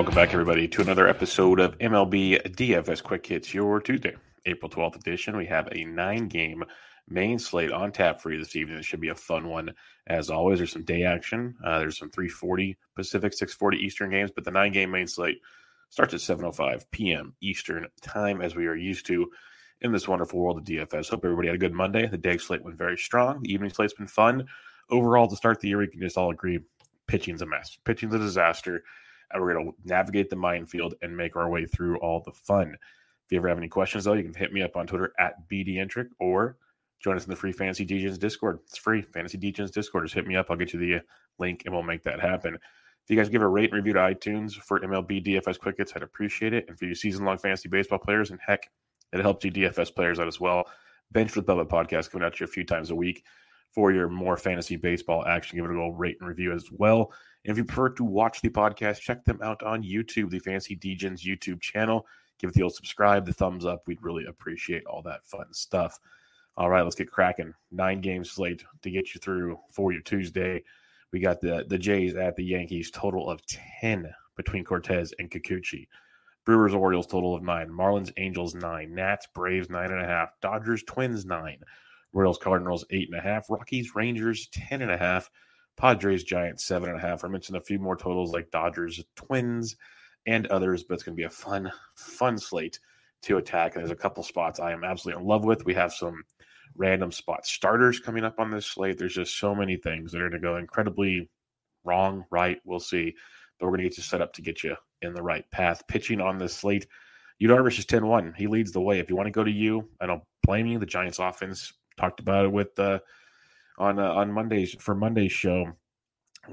Welcome back, everybody, to another episode of MLB DFS Quick Hits, your Tuesday, April 12th edition. We have a nine game main slate on tap for you this evening. It should be a fun one. As always, there's some day action. Uh, there's some 340 Pacific, 640 Eastern games, but the nine game main slate starts at 7.05 p.m. Eastern time, as we are used to in this wonderful world of DFS. Hope everybody had a good Monday. The day slate went very strong. The evening slate's been fun. Overall, to start the year, we can just all agree pitching's a mess. Pitching's a disaster we're going to navigate the minefield and make our way through all the fun. If you ever have any questions, though, you can hit me up on Twitter at BDentric or join us in the free Fantasy Degens Discord. It's free, Fantasy Degens Discord. Just hit me up. I'll get you the uh, link and we'll make that happen. If you guys give a rate and review to iTunes for MLB DFS Quick Hits, I'd appreciate it. And for you season long fantasy baseball players, and heck, it helps you DFS players out as well. Bench with Bubba podcast coming out to you a few times a week for your more fantasy baseball action. Give it a little rate and review as well. And if you prefer to watch the podcast, check them out on YouTube, the Fantasy Degens YouTube channel. Give it the old subscribe, the thumbs up. We'd really appreciate all that fun stuff. All right, let's get cracking. Nine game slate to get you through for your Tuesday. We got the the Jays at the Yankees, total of 10 between Cortes and Kikuchi. Brewers, Orioles, total of nine. Marlins, Angels, nine. Nats, Braves, nine and a half. Dodgers, Twins, nine. Royals, Cardinals, eight and a half. Rockies, Rangers, ten and a half. Padres, Giants, seven and a half. I mentioned a few more totals like Dodgers, Twins, and others, but it's going to be a fun, fun slate to attack. And there's a couple spots I am absolutely in love with. We have some random spot starters coming up on this slate. There's just so many things that are going to go incredibly wrong, right. We'll see. But we're going to get you set up to get you in the right path. Pitching on this slate, Yu is 10 1. He leads the way. If you want to go to you, I don't blame you. The Giants offense talked about it with uh, on uh, on Mondays for Monday's show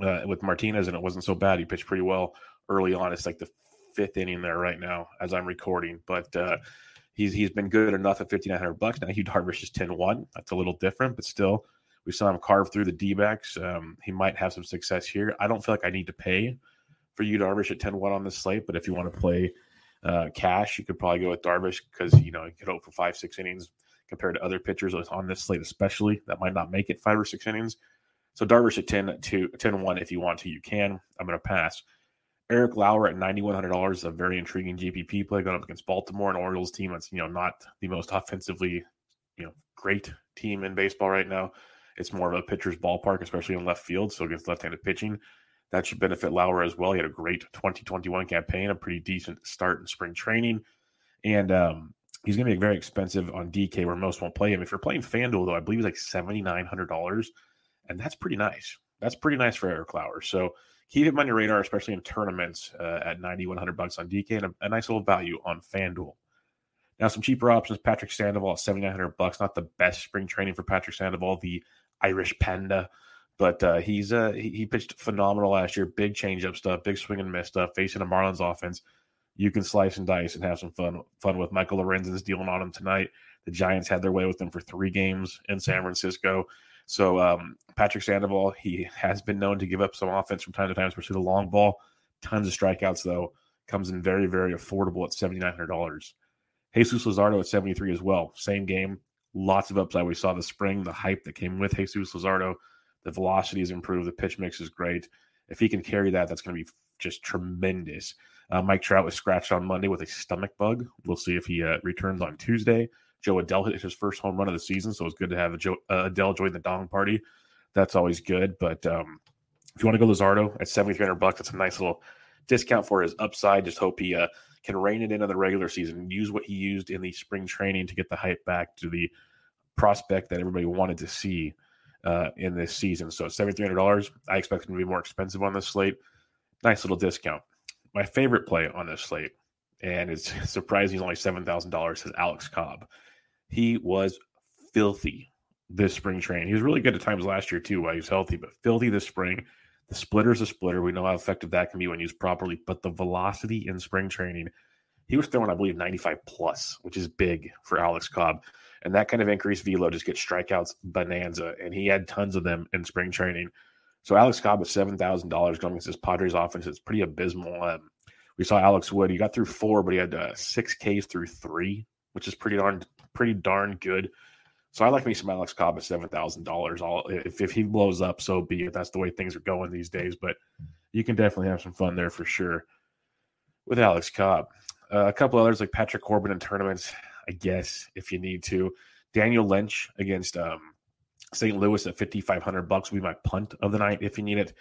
uh, with Martinez, and it wasn't so bad. He pitched pretty well early on. It's like the fifth inning there right now as I'm recording, but uh, he's he's been good enough at 5,900 bucks. Now Yu Darvish is 10-1. That's a little different, but still, we saw him carve through the D-backs. Um, he might have some success here. I don't feel like I need to pay for Yu Darvish at 10-1 on this slate, but if you want to play uh, cash, you could probably go with Darvish because you know you could hope for five six innings compared to other pitchers on this slate, especially that might not make it five or six innings. So Darvish at 10 to 10 1 if you want to, you can. I'm going to pass. Eric Lauer at $9,100 is a very intriguing GPP play going up against Baltimore, an Orioles team that's, you know, not the most offensively, you know, great team in baseball right now. It's more of a pitcher's ballpark, especially in left field. So against left-handed pitching, that should benefit Lauer as well. He had a great 2021 campaign, a pretty decent start in spring training. And um, he's going to be very expensive on DK where most won't play him. If you're playing FanDuel, though, I believe he's like $7,900, and that's pretty nice. That's pretty nice for Eric Lauer. So keep him on your radar, especially in tournaments uh, at 9,100 bucks on DK and a, a, nice little value on FanDuel. Now, some cheaper options: Patrick Sandoval at 7,900 bucks. Not the best spring training for Patrick Sandoval, the Irish Panda, but uh, he's uh, he, he pitched phenomenal last year. Big changeup stuff, big swing and miss stuff, facing a Marlins offense you can slice and dice and have some fun fun with Michael Lorenzen's dealing on him tonight. The Giants had their way with him for three games in San Francisco. So um, Patrick Sandoval, he has been known to give up some offense from time to time, especially the long ball. Tons of strikeouts though. Comes in very very affordable at seventy nine hundred dollars. Jesus Luzardo at seventy three as well. Same game. Lots of upside. We saw the spring, the hype that came with Jesus Luzardo. The velocity is improved. The pitch mix is great. If he can carry that, that's going to be just tremendous. Uh, Mike Trout was scratched on Monday with a stomach bug. We'll see if he uh, returns on Tuesday. Jo Adell hit his first home run of the season, so it's good to have Joe, uh, Adell join the dong party. That's always good. But um, if you want to go Luzardo at seventy three hundred bucks, that's a nice little discount for his upside. Just hope he uh, can rein it in in the regular season, use what he used in the spring training to get the hype back to the prospect that everybody wanted to see uh, in this season. So $7,300, I expect him to be more expensive on this slate. Nice little discount. My favorite play on this slate, and it's surprising he's only $7,000, is Alex Cobb. He was filthy this spring training. He was really good at times last year too while he was healthy, but filthy this spring. The splitter's a splitter. We know how effective that can be when used properly, but the velocity in spring training, he was throwing, I believe, 95 plus, which is big for Alex Cobb. And that kind of increased velo just gets strikeouts bonanza. And he had tons of them in spring training. So Alex Cobb with seven thousand dollars going against this Padres offense is pretty abysmal. Um, we saw Alex Wood; he got through four, but he had uh, six Ks through three, which is pretty darn pretty darn good. So I like me some Alex Cobb at seven thousand dollars. All If if he blows up, so be it. That's the way things are going these days. But you can definitely have some fun there for sure with Alex Cobb. Uh, a couple others like Patrick Corbin in tournaments, I guess if you need to. Daniel Lynch against um, St. Louis at fifty five hundred bucks will be my punt of the night if you need it.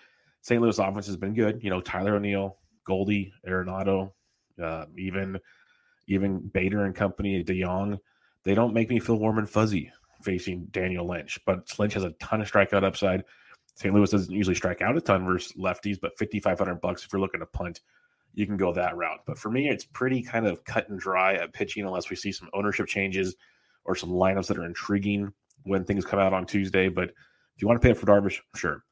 St. Louis offense has been good. You know Tyler O'Neill, Goldie, Arenado, uh, even even Bader and company, DeJong. They don't make me feel warm and fuzzy facing Daniel Lynch, but Lynch has a ton of strikeout upside. St. Louis doesn't usually strike out a ton versus lefties, but 5,500 bucks if you're looking to punt, you can go that route. But for me, it's pretty kind of cut and dry at pitching unless we see some ownership changes or some lineups that are intriguing when things come out on Tuesday. But if you want to pay up for Darvish, sure.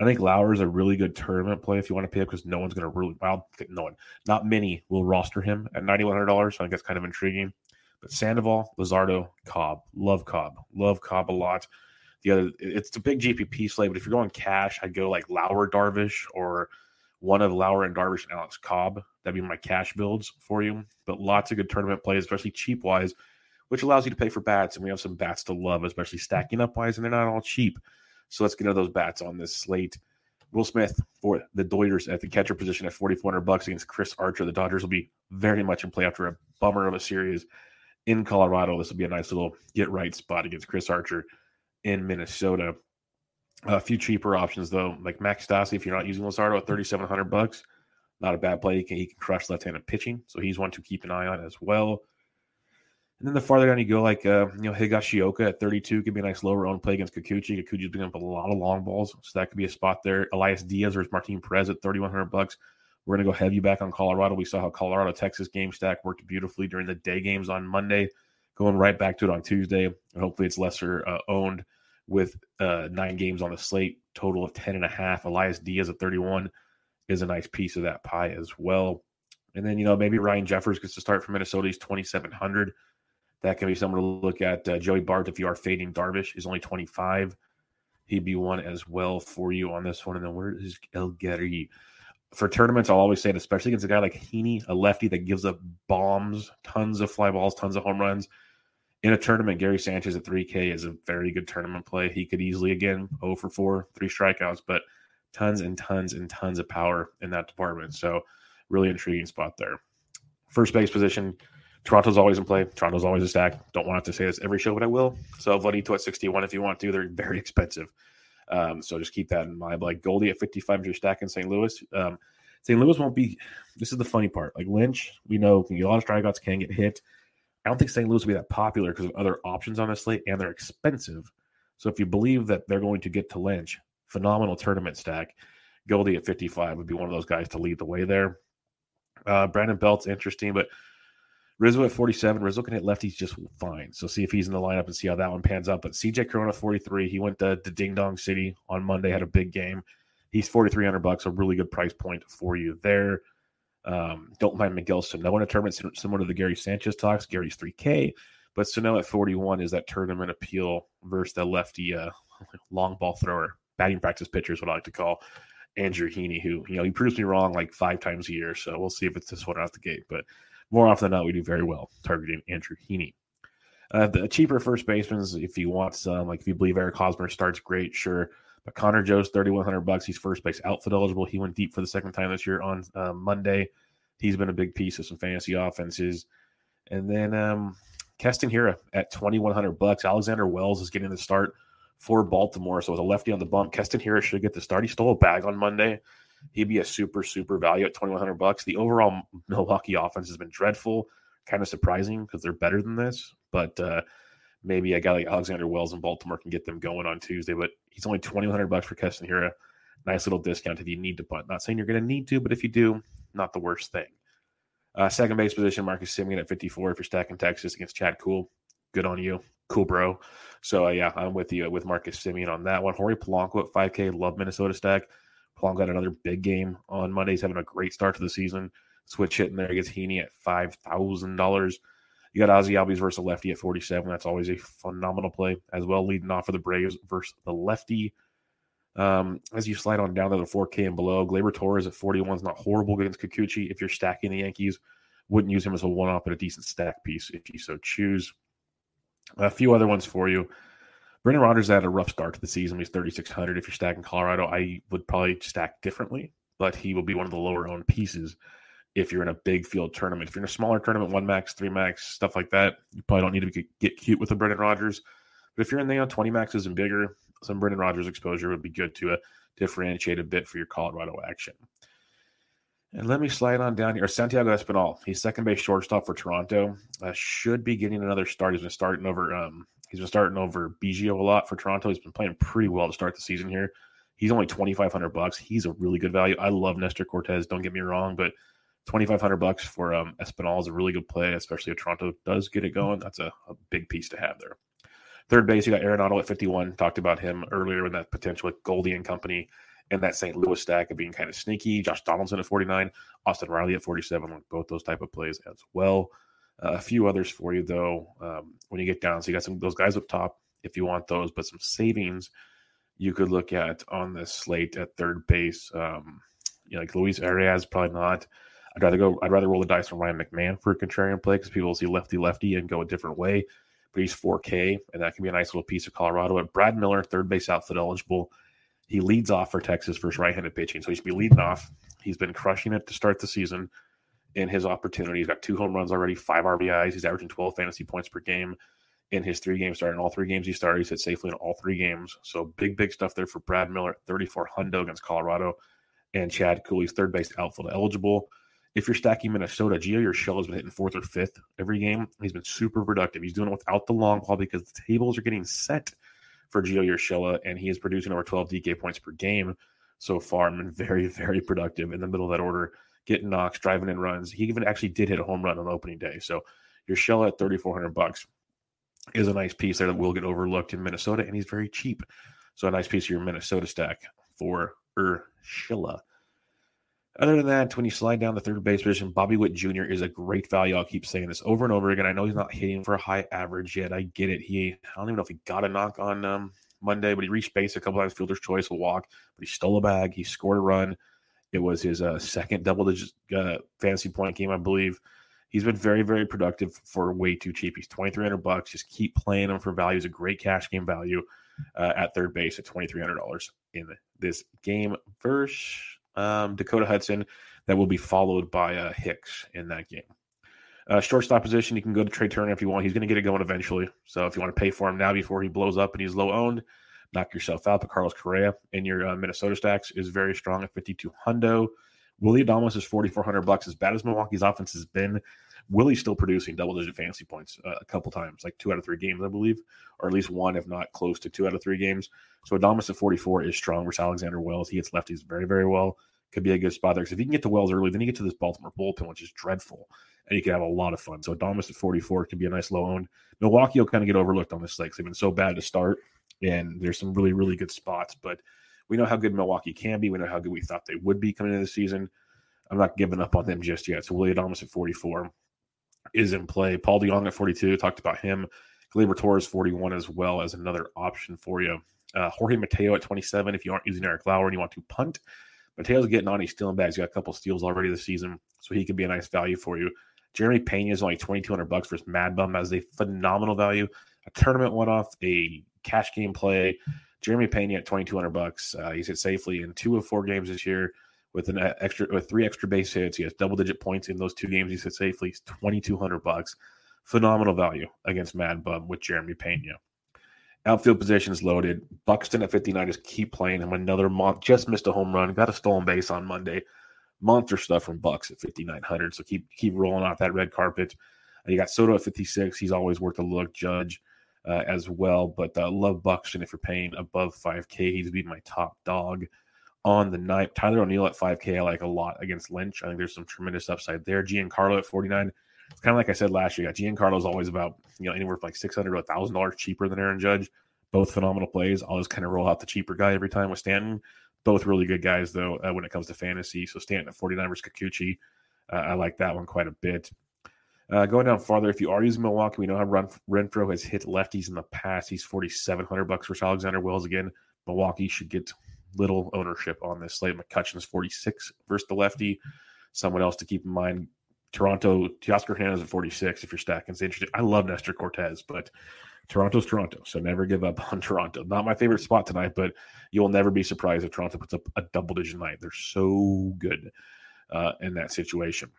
I think Lauer is a really good tournament play if you want to pay up because no one's going to really, well, no one, not many will roster him at $9,100. So I think that's kind of intriguing. But Sandoval, Luzardo, Cobb, love Cobb, love Cobb a lot. The other, it's a big GPP slate, but if you're going cash, I'd go like Lauer, Darvish, or one of Lauer and Darvish and Alex Cobb. That'd be my cash builds for you. But lots of good tournament plays, especially cheap wise, which allows you to pay for bats. And we have some bats to love, especially stacking up wise, and they're not all cheap. So let's get into those bats on this slate. Will Smith for the Dodgers at the catcher position at 4,400 bucks against Chris Archer. The Dodgers will be very much in play after a bummer of a series in Colorado. This will be a nice little get right spot against Chris Archer in Minnesota. A few cheaper options though, like Max Stassi. If you're not using Luzardo at 3,700 bucks, not a bad play. He can, he can crush left-handed pitching, so he's one to keep an eye on as well. And then the farther down you go, like uh, you know Higashioka at 32 could be a nice lower owned play against Kikuchi. Kikuchi's been up a lot of long balls, so that could be a spot there. Elias Diaz or Martin Perez at 3,100 bucks. We're to go heavy back on Colorado. We saw how Colorado Texas game stack worked beautifully during the day games on Monday, going right back to it on Tuesday. And hopefully it's lesser uh, owned with uh, nine games on the slate, total of 10 and a half. Elias Diaz at 31 is a nice piece of that pie as well. And then, you know, maybe Ryan Jeffers gets to start for Minnesota. He's 2,700. That can be someone to look at. Uh, Joey Bart, if you are fading Darvish, is only 25. He'd be one as well for you on this one. And then where is El Gary? for tournaments, I'll always say it, especially against a guy like Heaney, a lefty that gives up bombs, tons of fly balls, tons of home runs. In a tournament, Gary Sanchez at 3K is a very good tournament play. He could easily, again, 0 for 4, three strikeouts, but tons and tons and tons of power in that department. So, really intriguing spot there. First base position, Toronto's always in play. Toronto's always a stack. Don't want to say this every show, but I will. So, Vladito at 61 if you want to. They're very expensive. Um, so just keep that in mind. Like Goldie at 55 is you're stacking St. Louis. Um, St. Louis won't be. This is the funny part. Like Lynch, we know a lot of strikeouts, can get hit. I don't think St. Louis will be that popular because of other options on the slate, and they're expensive. So if you believe that they're going to get to Lynch, phenomenal tournament stack. Goldie at 55 would be one of those guys to lead the way there. Uh, Brandon Belt's interesting, but Rizzo at 47. Rizzo can hit lefties just fine. So see if he's in the lineup and see how that one pans out. But CJ Cron 43. He went to, to Ding Dong City on Monday, had a big game. He's 4,300 bucks, a really good price point for you there. Um, don't mind Miguel Sano in a tournament similar to the Gary Sanchez talks. Gary's 3K, but Sano at 41 is that tournament appeal versus the lefty uh, long ball thrower, batting practice pitcher is what I like to call Andrew Heaney, who, you know, he proves me wrong like five times a year. So we'll see if it's this one out the gate. But more often than not, we do very well targeting Andrew Heaney. Uh, the cheaper first baseman, if you want some, like if you believe Eric Hosmer starts great, sure. But Connor Joe's 3100 bucks. He's first base outfit eligible. He went deep for the second time this year on uh, Monday. He's been a big piece of some fantasy offenses. And then um, Keston Hiura at 2100 bucks. Alexander Wells is getting the start for Baltimore. So with a lefty on the bump, Keston Hiura should get the start. He stole a bag on Monday. He'd be a super, super value at 2100 bucks. The overall Milwaukee offense has been dreadful, kind of surprising because they're better than this. But uh, maybe a guy like Alexander Wells in Baltimore can get them going on Tuesday. But he's only 2100 bucks for Keston Hiura. Nice little discount if you need to punt. Not saying you're going to need to, but if you do, not the worst thing. Uh, second base position, Marcus Semien at 54 if you're stacking Texas against Chad Kuhl, Good on you. Cool, bro. So, uh, yeah, I'm with you with Marcus Semien on that one. Jorge Polanco at 5K. Love Minnesota stack. Polanco got another big game on Monday. He's having a great start to the season. Switch hitting there against Heaney at $5,000. You got Ozzie Albies versus a lefty at 47. That's always a phenomenal play as well, leading off for the Braves versus the lefty. Um, as you slide on down to the 4K and below, Gleyber Torres at 41 is not horrible against Kikuchi. If you're stacking the Yankees, wouldn't use him as a one off, but a decent stack piece if you so choose. A few other ones for you. Brendan Rodgers had a rough start to the season. He's 3,600. If you're stacking Colorado, I would probably stack differently, but he will be one of the lower owned pieces if you're in a big field tournament. If you're in a smaller tournament, one max, three max, stuff like that, you probably don't need to get cute with a Brendan Rodgers. But if you're in the you know, 20 maxes and bigger, some Brendan Rodgers exposure would be good to uh, differentiate a bit for your Colorado action. And let me slide on down here. Santiago Espinal, he's second base shortstop for Toronto. Uh, should be getting another start. He's been starting over. Um, he's been starting over Biggio a lot for Toronto. He's been playing pretty well to start the season here. He's only twenty five hundred bucks. He's a really good value. I love Nestor Cortes. Don't get me wrong, but twenty five hundred bucks for um, Espinal is a really good play, especially if Toronto does get it going. That's a, a big piece to have there. Third base, you got Arenado at 51. Talked about him earlier in that potential with Goldie and company and that St. Louis stack of being kind of sneaky. Josh Donaldson at 49, Austin Riley at 47, both those type of plays as well. Uh, a few others for you though. Um, when you get down, so you got some those guys up top if you want those, but some savings you could look at on this slate at third base. Um, you know, like Luis Arraez, probably not. I'd rather go. I'd rather roll the dice on Ryan McMahon for a contrarian play because people see lefty lefty and go a different way but he's 4K, and that can be a nice little piece of Colorado. But Brad Miller, third base outfit eligible, he leads off for Texas versus right-handed pitching, so he should be leading off. He's been crushing it to start the season in his opportunity. He's got two home runs already, five RBIs. He's averaging 12 fantasy points per game in his three games starting. All three games he started, he's hit safely in all three games. So big, big stuff there for Brad Miller 34 hundo against Colorado. And Chad Cooley's third base outfield eligible. If you're stacking Minnesota, Gio Urshela has been hitting fourth or fifth every game. He's been super productive. He's doing it without the long ball because the tables are getting set for Gio Urshela, and he is producing over 12 DK points per game so far and been very, very productive in the middle of that order, getting knocks, driving in runs. He even actually did hit a home run on opening day. So Urshela at 3,400 bucks is a nice piece there that will get overlooked in Minnesota, and he's very cheap. So a nice piece of your Minnesota stack for Urshela. Other than that, when you slide down the third base position, Bobby Witt Jr. is a great value. I'll keep saying this over and over again. I know he's not hitting for a high average yet. I get it. He, I don't even know if he got a knock on um, Monday, but he reached base a couple times, fielder's choice, a walk, but he stole a bag. He scored a run. It was his uh, second double digit uh, fantasy point game, I believe. He's been very, very productive for way too cheap. He's 2300 bucks. Just keep playing him for value. He's a great cash game value uh, at third base at $2,300 in this game. versus um, Dakota Hudson that will be followed by uh, Hicks in that game. Uh, shortstop position, you can go to Trea Turner if you want. He's going to get it going eventually. So if you want to pay for him now before he blows up and he's low owned, knock yourself out. But Carlos Correa in your uh, Minnesota stacks is very strong at 52 hundo. Willy Adames is 4,400 bucks. As bad as Milwaukee's offense has been, Willie's still producing double digit fantasy points uh, a couple times, like two out of three games, I believe, or at least one, if not close to two out of three games. So Adames at 44 is strong versus Alexander Wells. He hits lefties very, very well. Could be a good spot there. Because if you can get to Wells early, then you get to this Baltimore bullpen, which is dreadful, and you can have a lot of fun. So Adames at 44 could be a nice low owned. Milwaukee will kind of get overlooked on this slate because they've been so bad to start, and there's some really, really good spots. But we know how good Milwaukee can be. We know how good we thought they would be coming into the season. I'm not giving up on them just yet. So Willy Adames at 44 is in play. Paul DeJong at 42, talked about him. Gleyber Torres 41 as well as another option for you. Uh, Jorge Mateo at 27. If you aren't using Eric Lauer and you want to punt, Mateo's getting on. He's stealing bags. He's got a couple steals already this season, so he could be a nice value for you. Jeremy Pena is only 2200 bucks versus Mad Bum as a phenomenal value. A tournament one off, a cash game play. Jeremy Pena at 2200 bucks. Uh, he's hit safely in two of four games this year with an extra with three extra base hits. He has double digit points in those two games. He's said safely. He's twenty two hundred bucks. Phenomenal value against Mad Bum with Jeremy Pena. Outfield positions loaded. Buxton at 59 just keep playing him. Another month. Just missed a home run. Got a stolen base on Monday. Monster stuff from Bucks at 5,900. So keep keep rolling off that red carpet. You got Soto at 56. He's always worth a look. Judge uh, as well. But uh, love Buxton if you're paying above 5K. He's been my top dog on the night. Tyler O'Neill at 5K, I like a lot against Lynch. I think there's some tremendous upside there. Giancarlo at 49. It's kind of like I said last year. Giancarlo is always about you know anywhere from like 600 to 1,000 dollars cheaper than Aaron Judge. Both phenomenal plays. I'll just kind of roll out the cheaper guy every time with Stanton. Both really good guys though uh, when it comes to fantasy. So Stanton at 49 versus Kikuchi. Uh, I like that one quite a bit. Uh, going down farther, if you are using Milwaukee, we know how Ren- Renfroe has hit lefties in the past. He's 4,700 bucks versus Alexander Wells again. Milwaukee should get little ownership on this slate. McCutchen's 46 versus the lefty. Someone else to keep in mind. Toronto, Teoscar Hernandez at 46 if you're stacking. It's interesting. I love Nestor Cortes, but Toronto's Toronto. So never give up on Toronto. Not my favorite spot tonight, but you'll never be surprised if Toronto puts up a double digit night. They're so good uh, in that situation.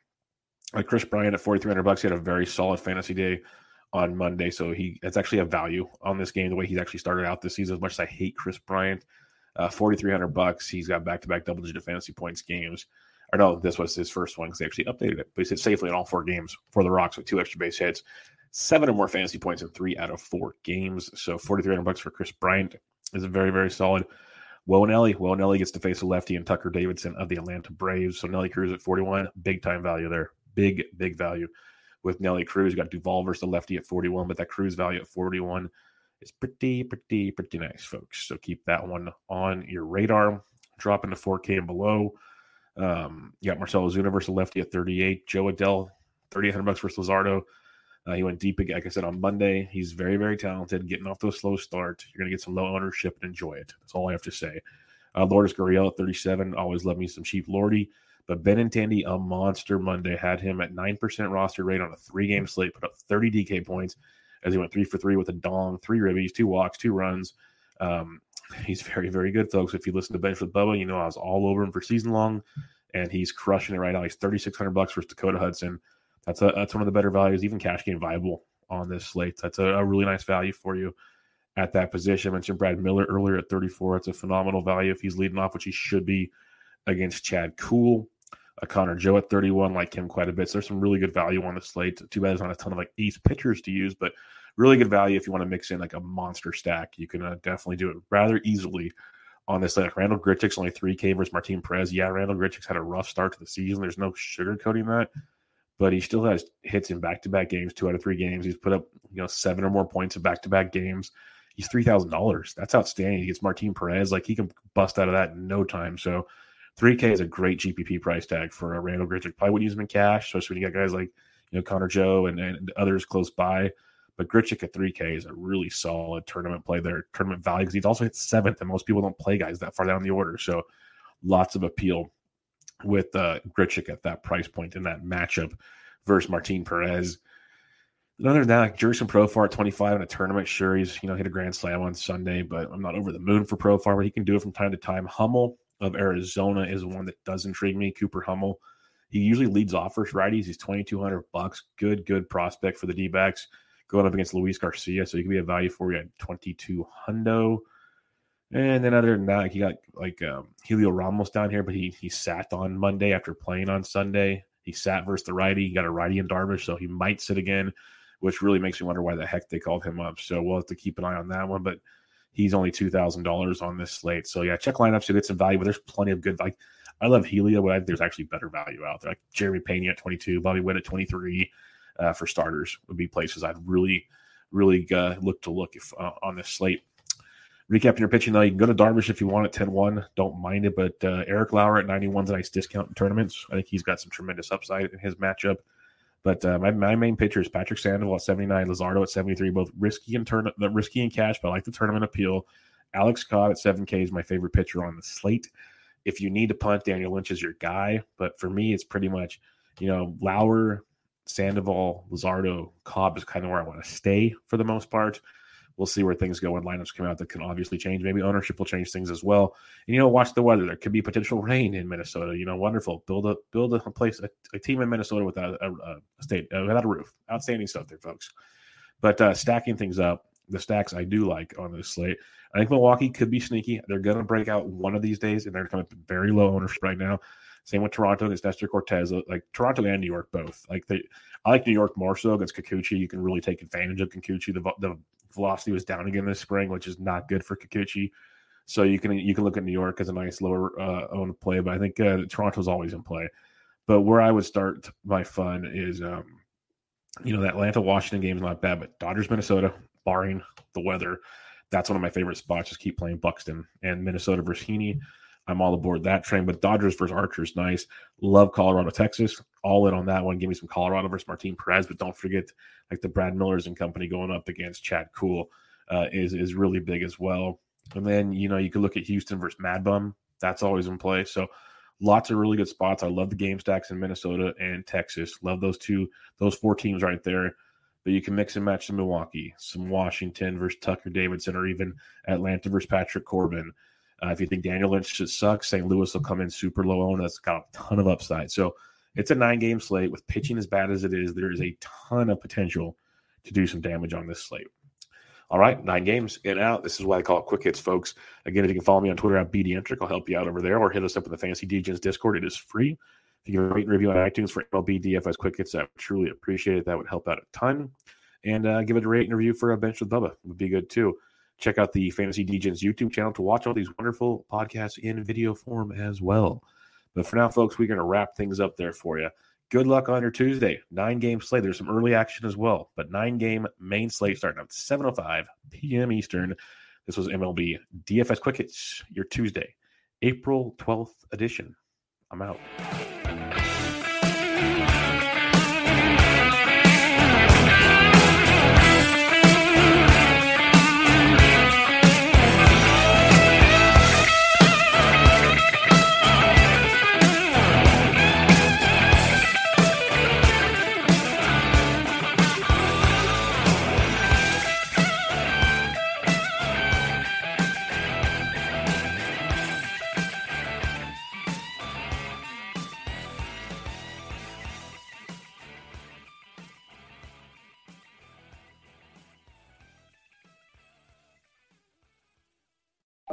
Like Kris Bryant at 4,300 bucks, he had a very solid fantasy day on Monday. So he it's actually a value on this game the way he's actually started out this season. As much as I hate Kris Bryant, uh, 4,300 bucks. He's got back to back double digit fantasy points games. Or no, this was his first one because they actually updated it. But he said safely in all four games for the Rocks with two extra base hits, seven or more fantasy points in three out of four games. So 4,300 bucks for Kris Bryant is a very, very solid. Will Nelly. Will Nelly gets to face a lefty and Tucker Davidson of the Atlanta Braves. So Nelly Cruz at 41, big time value there. Big, big value with Nelly Cruz. You got Duvall versus the lefty at 41, but that Cruz value at 41 is pretty, pretty, pretty nice, folks. So keep that one on your radar. Drop into 4K and below. Um, you got Marcell Ozuna versus lefty at 38. Jo Adell, 3,800 bucks versus Luzardo. Uh, he went deep, again, like I said, on Monday. He's very, very talented. Getting off those slow starts, you're going to get some low ownership and enjoy it. That's all I have to say. Uh, Lourdes Gurriel at 37. Always love me some cheap Lordy. But Ben Benintendi, a monster Monday, had him at 9% roster rate on a three game slate, put up 30 DK points as he went three for three with a dong, three ribbies, two walks, two runs. Um, he's very, very good, folks. If you listen to Bench with Bubba, you know I was all over him for season long, and he's crushing it right now. He's 3600 bucks for Dakota Hudson. That's a that's one of the better values, even cash game viable on this slate. That's a, a really nice value for you at that position. I mentioned Brad Miller earlier at 34. It's a phenomenal value if he's leading off, which he should be against Chad Kuhl. Connor Joe at 31, like him quite a bit. So there's some really good value on the slate. Too bad there's not a ton of like ace pitchers to use, but really good value if you want to mix in like a monster stack. You can uh, definitely do it rather easily on this. Like Randal Grichuk's only 3K versus Martin Perez. Yeah, Randal Grichuk's had a rough start to the season. There's no sugarcoating that, but he still has hits in back to back games, two out of three games. He's put up, you know, seven or more points in back to back games. He's $3,000. That's outstanding. He gets Martin Perez. Like he can bust out of that in no time. So, 3K is a great GPP price tag for a Randal Grichuk. Probably would use him in cash, especially when you got guys like you know Connor Joe and, and others close by. But Grichuk at 3K is a really solid tournament play there, tournament value because he's also hit seventh, and most people don't play guys that far down the order. So lots of appeal with uh, Grichuk at that price point in that matchup versus Martin Perez. Other than that, like Jurickson Profar at 25 in a tournament, sure, he's you know hit a grand slam on Sunday, but I'm not over the moon for Profar, but he can do it from time to time. Hummel of Arizona is one that does intrigue me. Cooper Hummel. He usually leads off first righties. He's 2,200 bucks. Good, good prospect for the D backs going up against Luis Garcia. So he could be a value for you at 22 hundo. And then other than that, he got like um, Helio Ramos down here, but he he sat on Monday after playing on Sunday. He sat versus the righty. He got a righty in Darvish, so he might sit again, which really makes me wonder why the heck they called him up. So we'll have to keep an eye on that one. But he's only two thousand dollars on this slate. So yeah, check lineups to get some value. But there's plenty of good. Like I love Helio, but I there's actually better value out there. Like Jeremy Pena at 22, Bobby Witt at 23 uh, for starters would be places I'd really, really uh, look to look if uh, on this slate. Recapping your pitching now, you can go to Darvish if you want at 10 1. Don't mind it, but uh, Eric Lauer at 91 is a nice discount in tournaments. I think he's got some tremendous upside in his matchup. But uh, my, my main pitcher is Patrick Sandoval at 79, Luzardo at 73, both risky and turn the risky and cash, but I like the tournament appeal. Alex Cobb at 7K is my favorite pitcher on the slate. If you need to punt, Daniel Lynch is your guy. But for me, it's pretty much, you know, Lauer, Sandoval, Luzardo, Cobb is kind of where I want to stay for the most part. We'll see where things go when lineups come out that can obviously change. Maybe ownership will change things as well. And you know, watch the weather. There could be potential rain in Minnesota. You know, wonderful. Build a build a place a, a team in Minnesota without a, a, state uh, without a roof. Outstanding stuff there, folks. But uh, stacking things up, the stacks I do like on this slate. I think Milwaukee could be sneaky. They're going to break out one of these days, and they're coming very low ownership right now. Same with Toronto against Nestor Cortes. Like Toronto and New York both. Like they, I like New York more so against Kikuchi. You can really take advantage of Kikuchi. The, the velocity was down again this spring, which is not good for Kikuchi. So you can you can look at New York as a nice lower uh, owned play, but I think uh, Toronto's always in play. But where I would start my fun is, um, you know, the Atlanta Washington game is not bad, but Dodgers Minnesota, barring the weather, that's one of my favorite spots. Just keep playing Buxton and Minnesota versus Heaney. I'm all aboard that train. But Dodgers versus Archers, nice. Love Colorado, Texas. All in on that one. Give me some Colorado versus Martin Perez, but don't forget like the Brad Millers and company going up against Chad Kuhl uh, is is really big as well. And then you know you could look at Houston versus Mad Bum. That's always in play. So lots of really good spots. I love the game stacks in Minnesota and Texas. Love those two, those four teams right there. But you can mix and match some Milwaukee, some Washington versus Tucker Davidson, or even Atlanta versus Patrick Corbin. Uh, if you think Daniel Lynch should suck, St. Louis will come in super low owned. That's got a ton of upside. So it's a nine game slate with pitching as bad as it is. There is a ton of potential to do some damage on this slate. All right, nine games in out. This is why I call it quick hits, folks. Again, if you can follow me on Twitter at BDentric, I'll help you out over there, or hit us up with the Fantasy Degens Discord. It is free. If you can rate and review on iTunes for MLB DFS quick hits, I would truly appreciate it. That would help out a ton. And uh, give it a rate and review for a bench with Bubba would be good too. Check out the Fantasy Degens YouTube channel to watch all these wonderful podcasts in video form as well. But for now, folks, we're going to wrap things up there for you. Good luck on your Tuesday. Nine game slate. There's some early action as well, but nine game main slate starting at 7.05 p.m. Eastern. This was MLB DFS Quick Hits, your Tuesday, April 12th edition. I'm out.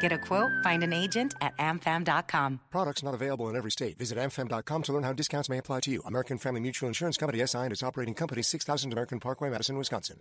Get a quote, find an agent at amfam.com. Products not available in every state. Visit amfam.com to learn how discounts may apply to you. American Family Mutual Insurance Company SI and its operating company 6000 American Parkway, Madison, Wisconsin.